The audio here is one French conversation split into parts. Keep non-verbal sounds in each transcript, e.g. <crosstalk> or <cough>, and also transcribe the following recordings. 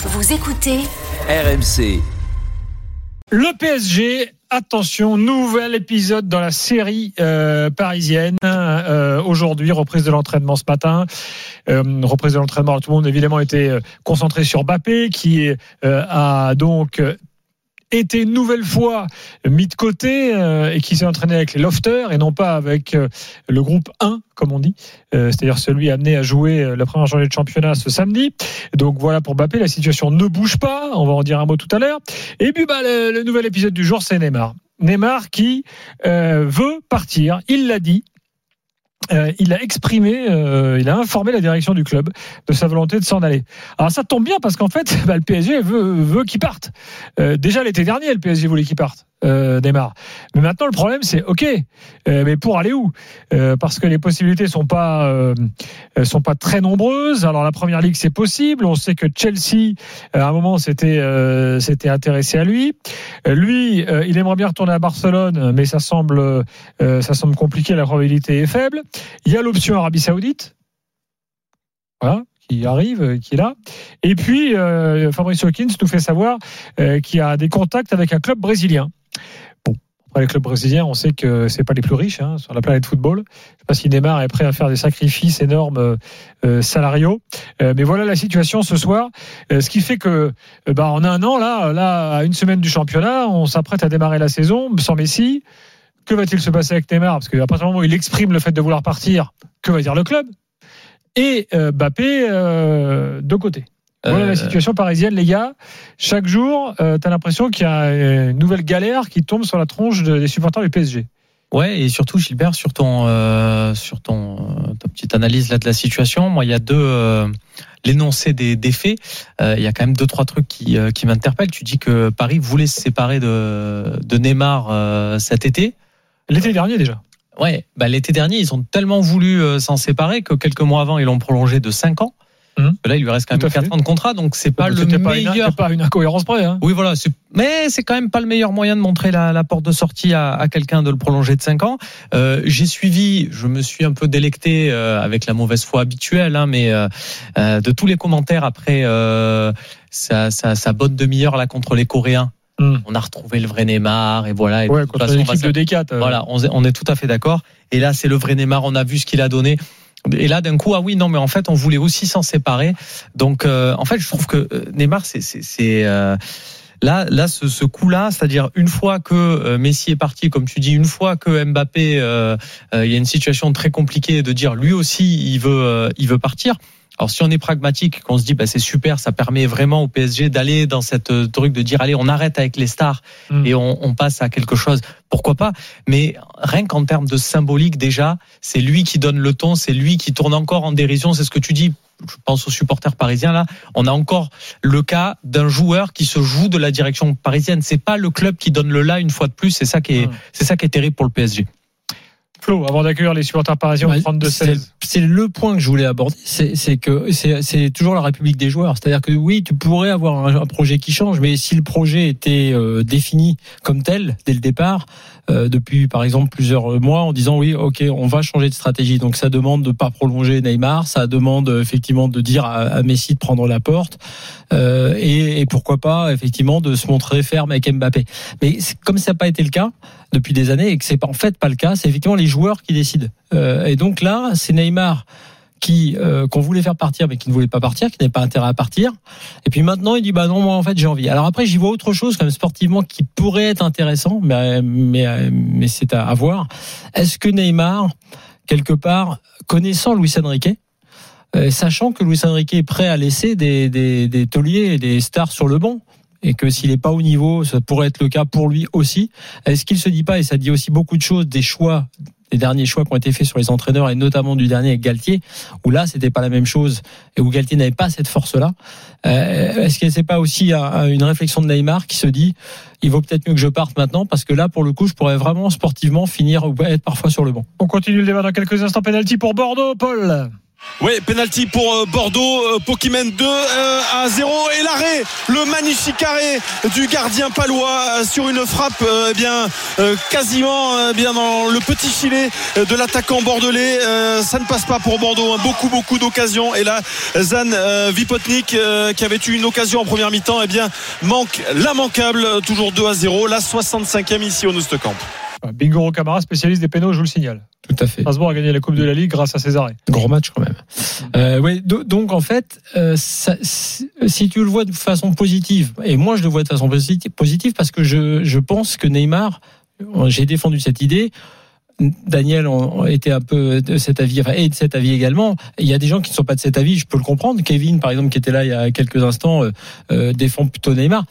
Vous écoutez RMC. Le PSG, attention, nouvel épisode dans la série euh, parisienne. Euh, Aujourd'hui, reprise de l'entraînement ce matin. Euh, reprise de l'entraînement, tout le monde évidemment était concentré sur Bappé, qui euh, a donc été une nouvelle fois mis de côté euh, et qui s'est entraîné avec les lofters et non pas avec euh, le groupe 1 comme on dit, euh, c'est-à-dire celui amené à jouer euh, la première journée de championnat ce samedi. Donc voilà pour Mbappé, la situation ne bouge pas, on va en dire un mot tout à l'heure. Et puis bah, le, le nouvel épisode du jour, c'est Neymar. Neymar qui euh, veut partir, il l'a dit, euh, il a exprimé, euh, il a informé la direction du club de sa volonté de s'en aller. Alors ça tombe bien parce qu'en fait, <laughs> bah, le PSG veut, veut qu'il parte. Euh, déjà l'été dernier, le PSG voulait qu'il parte. Euh, Neymar. Mais maintenant le problème c'est ok, euh, mais pour aller où? Euh, Parce que les possibilités sont pas sont pas très nombreuses. Alors la première ligue c'est possible. On sait que Chelsea à un moment c'était intéressé à lui. Lui, il aimerait bien retourner à Barcelone, mais ça semble ça semble compliqué. La probabilité est faible. Il y a l'option Arabie Saoudite. Voilà qui arrive, qui est là. Et puis, Fabrice Hawkins nous fait savoir qu'il y a des contacts avec un club brésilien. Bon, les clubs brésiliens, on sait que c'est pas les plus riches hein, sur la planète football. Je sais pas si Neymar est prêt à faire des sacrifices énormes euh, salariaux, Euh, mais voilà la situation ce soir. Euh, ce qui fait que, euh, bah, en un an là, là, à une semaine du championnat, on s'apprête à démarrer la saison sans Messi. Que va-t-il se passer avec Neymar? Parce qu'à partir du moment où il exprime le fait de vouloir partir, que va dire le club? Et euh, euh, de côté. Voilà Euh, la situation parisienne, les gars. Chaque jour, euh, tu as l'impression qu'il y a une nouvelle galère qui tombe sur la tronche de- des supporters du PSG. Ouais, et surtout Gilbert sur ton euh, sur ton euh, ta petite analyse là de la situation. Moi, il y a deux euh, l'énoncé des, des faits. Euh, il y a quand même deux trois trucs qui euh, qui m'interpellent. Tu dis que Paris voulait se séparer de de Neymar euh, cet été. L'été dernier déjà. Ouais, bah, l'été dernier, ils ont tellement voulu euh, s'en séparer que quelques mois avant, ils l'ont prolongé de 5 ans. Mhm. Là, il lui reste quand même à fait. 4 ans de contrat, donc c'est pas le pas, meilleur. c'était pas une incohérence près. Hein. Oui, voilà. Mais c'est quand même pas le meilleur moyen de montrer la, la porte de sortie à, à quelqu'un de le prolonger de 5 ans. Euh, J'ai suivi, je me suis un peu délecté euh, avec la mauvaise foi habituelle, hein, mais euh, de tous les commentaires après sa, sa, sa bonne demi-heure là contre les Coréens. Hmm. On a retrouvé le vrai Neymar et voilà. Et Ouais, de toute façon, on va de D4. euh, voilà, on, est- on est tout à fait d'accord. Et là, c'est le vrai Neymar. On a vu ce qu'il a donné. Et là, d'un coup, ah oui, non, mais en fait, on voulait aussi s'en séparer. Donc, euh, en fait, je trouve que euh, Neymar, c'est, euh, là, là, ce, ce coup-là, c'est-à-dire une fois que euh, Messi est parti, comme tu dis, une fois que Mbappé, euh, euh, il y a une situation très compliquée de dire lui aussi, il veut, il veut partir. Alors si on est pragmatique, qu'on se dit bah c'est super, ça permet vraiment au PSG d'aller dans cette euh, truc de dire allez on arrête avec les stars Mm. et on, on passe à quelque chose. Pourquoi pas? Mais rien qu'en termes de symbolique déjà, c'est lui qui donne le ton, c'est lui qui tourne encore en dérision. C'est ce que tu dis. Je pense aux supporters parisiens là. On a encore le cas d'un joueur qui se joue de la direction parisienne. C'est pas le club qui donne le là une fois de plus. C'est ça qui est, Mm. c'est ça qui est terrible pour le PSG. Flo, avant d'accueillir les supporters parisiens Bah, 32-16. c'est- le point que je voulais aborder, c'est que c'est toujours la République des joueurs. C'est-à-dire que oui, tu pourrais avoir un, un projet qui change, mais si le projet était euh, défini comme tel dès le départ, euh, depuis par exemple plusieurs mois, en disant oui, ok, on va changer de stratégie. Donc ça demande de pas prolonger Neymar, ça demande euh, effectivement de dire à, à Messi de prendre la porte, euh, et, et pourquoi pas effectivement de se montrer ferme avec Mbappé. Mais comme ça n'a pas été le cas depuis des années et que c'est en fait pas le cas, c'est effectivement les joueurs qui décident. Euh, et donc là, c'est Neymar qui euh, qu'on voulait faire partir mais qui ne voulait pas partir, qui n'avait pas intérêt à partir. Et puis maintenant, il dit bah non, moi en fait j'ai envie. Alors après, j'y vois autre chose quand même sportivement qui pourrait être intéressant, mais mais mais c'est à, à voir. Est-ce que Neymar quelque part connaissant Luis Enrique euh, sachant que Luis Enrique est prêt à laisser des, des, des tauliers et des stars sur le banc, et que s'il n'est pas au niveau, ça pourrait être le cas pour lui aussi. Est-ce qu'il se dit pas, et ça dit aussi beaucoup de choses des choix, des derniers choix qui ont été faits sur les entraîneurs, et notamment du dernier avec Galtier, où là c'était pas la même chose, et où Galtier n'avait pas cette force-là. Euh, Est-ce que c'est pas aussi un- un- une réflexion de Neymar qui se dit, il vaut peut-être mieux que je parte maintenant, parce que là, pour le coup, je pourrais vraiment sportivement finir ou être parfois sur le banc. On continue le débat dans quelques instants. Penalty pour Bordeaux, Paul. Oui, penalty pour euh, Bordeaux, euh, Pokémon 2 euh, à 0 et l'arrêt, le magnifique arrêt du gardien palois sur une frappe eh bien quasiment bien dans le petit filet de l'attaquant bordelais. ça ne passe pas pour Bordeaux. Hein. Beaucoup beaucoup d'occasions et là Zan Vipotnik qui avait eu une occasion en première mi-temps, eh bien manque l'immanquable, toujours 2 à 0, la 65e ici au Camp. Bingo Camara, spécialiste des pénaux, je vous le signale. Tout à fait. Strasbourg a gagné la Coupe de la Ligue grâce à ses arrêts. Gros match quand même. Euh, oui, donc en fait, euh, ça, si tu le vois de façon positive, et moi je le vois de façon positive parce que je, je pense que Neymar, j'ai défendu cette idée. Daniel était un peu de cet avis, enfin, et de cet avis également. Il y a des gens qui ne sont pas de cet avis, je peux le comprendre. Kevin, par exemple, qui était là il y a quelques instants, euh, euh défend plutôt Neymar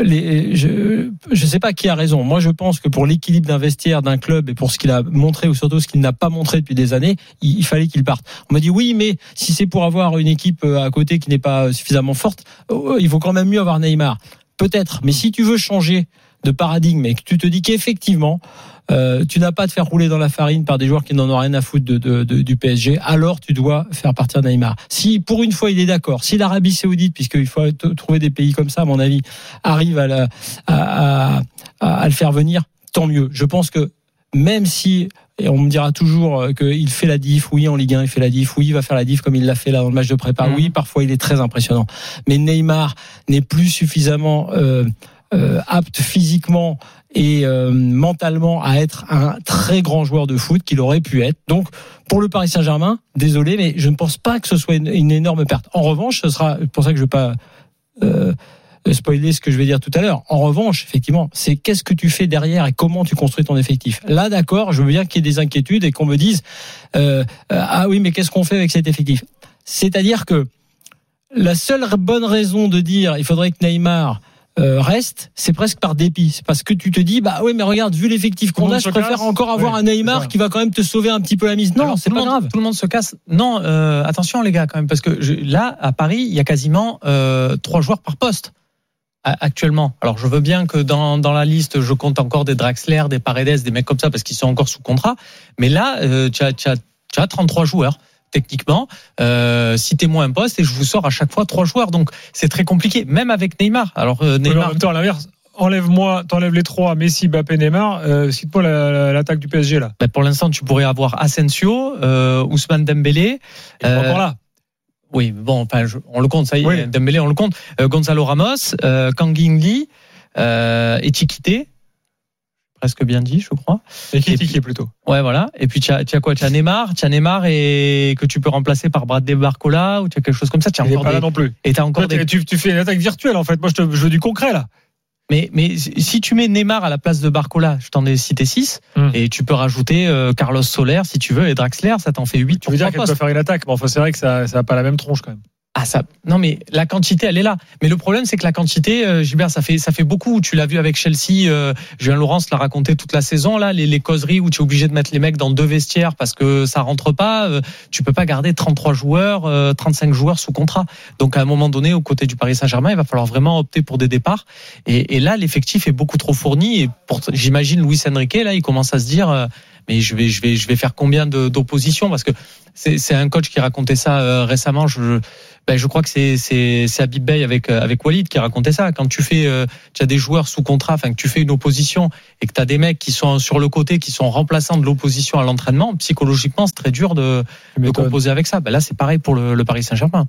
je ne sais pas qui a raison. Moi, je pense que pour l'équilibre d'un vestiaire, d'un club et pour ce qu'il a montré ou surtout ce qu'il n'a pas montré depuis des années, il, fallait qu'il parte. On m'a dit oui, mais si c'est pour avoir une équipe euh, à côté qui n'est pas suffisamment forte, oh, il vaut quand même mieux avoir Neymar. Peut-être, mais si tu veux changer de paradigme et que tu te dis qu'effectivement euh, tu n'as pas de faire rouler dans la farine par des joueurs qui n'en ont rien à foutre de, de, de, du PSG, alors tu dois faire partir Neymar. Si pour une fois il est d'accord, si l'Arabie Saoudite, puisqu'il faut trouver des pays comme ça, à mon avis, arrive à, la, à, à, à le faire venir, tant mieux. Je pense que même si et on me dira toujours qu'il fait la diff, oui en Ligue 1 il fait la diff, oui il va faire la diff comme il l'a fait là dans le match de prépa, mmh. oui parfois il est très impressionnant. Mais Neymar n'est plus suffisamment euh, euh, apte physiquement et euh, mentalement à être un très grand joueur de foot qu'il aurait pu être. Donc pour le Paris Saint-Germain, désolé, mais je ne pense pas que ce soit une, énorme perte. En revanche, ce sera pour ça que je ne vais pas euh, spoiler ce que je vais dire tout à l'heure. En revanche, effectivement, c'est qu'est-ce que tu fais derrière et comment tu construis ton effectif. Là, d'accord, je veux bien qu'il y ait des inquiétudes et qu'on me dise ah oui, mais qu'est-ce qu'on fait avec cet effectif? C'est-à-dire que la seule bonne raison de dire il faudrait que Neymar euh, reste, c'est presque par dépit. C'est parce que tu te dis, bah oui, mais regarde, vu l'effectif qu'on a, je préfère encore avoir un Neymar qui va quand même te sauver un petit peu la mise. Non, c'est pas grave. Tout le monde se casse. Non, euh, attention les gars quand même, parce que je, là, à Paris, il y a quasiment euh, trois joueurs par poste actuellement. Alors je veux bien que dans, dans la liste, je compte encore des Draxler, des Paredes, des mecs comme ça, parce qu'ils sont encore sous contrat. Mais là, euh, tu as, tu as, tu as 33 joueurs techniquement. Euh, citez-moi un poste et je vous sors à chaque fois trois joueurs. Donc c'est très compliqué, même avec Neymar. Alors euh, Neymar. en même temps, à l'inverse. Enlève-moi, t'enlèves les trois, Messi, Mbappé, Neymar. Euh, cite-moi l'attaque du PSG là. Ben, pour l'instant, tu pourrais avoir Asensio, euh, Ousmane Dembélé. Euh, encore là. Oui, bon, enfin, on le compte, ça y est, Dembélé, on le compte. Euh, Gonzalo Ramos, euh, Kang Lee, euh, et Chiquité presque bien dit, je crois. Et qui est plutôt. Ouais, voilà. Et puis tu as, quoi? Tu as Neymar, tu as Neymar et que tu peux remplacer par Brad Barcola ou tu as quelque chose comme ça? Tu encore pas là non plus. Et as encore des... tu, tu, fais une attaque virtuelle en fait. Moi, je, te, je veux du concret là. Mais, mais si tu mets Neymar à la place de Barcola, je t'en ai cité 6, hmm. et tu peux rajouter euh, Carlos Soler si tu veux, et Draxler, ça t'en fait 8. Tu veux dire qu'elle peut faire une attaque, mais enfin, c'est vrai que ça n'a pas la même tronche quand même. Ah ça, non mais la quantité elle est là. Mais le problème c'est que la quantité, euh, Gilbert, ça fait ça fait beaucoup. Tu l'as vu avec Chelsea. Euh, Julien Laurence l'a raconté toute la saison là, les, les causeries où tu es obligé de mettre les mecs dans deux vestiaires parce que ça rentre pas. Euh, tu peux pas garder 33 joueurs, 35 euh, joueurs sous contrat. Donc à un moment donné, aux côtés du Paris Saint-Germain, il va falloir vraiment opter pour des départs. Et, et là, l'effectif est beaucoup trop fourni. Et j'imagine Luis Enrique là, il commence à se dire mais je vais, je vais, je vais faire combien d'opposition parce que c'est un coach qui racontait ça euh, récemment. Je, ben, je crois que c'est c'est Abib Bey avec euh, avec Walid qui racontait ça. Quand tu fais, euh, tu as des joueurs sous contrat, enfin que tu fais une opposition et que tu as des mecs qui sont sur le côté, qui sont remplaçants de l'opposition à l'entraînement, psychologiquement c'est très dur de, de composer avec ça. Ben là c'est pareil pour le, le Paris Saint-Germain.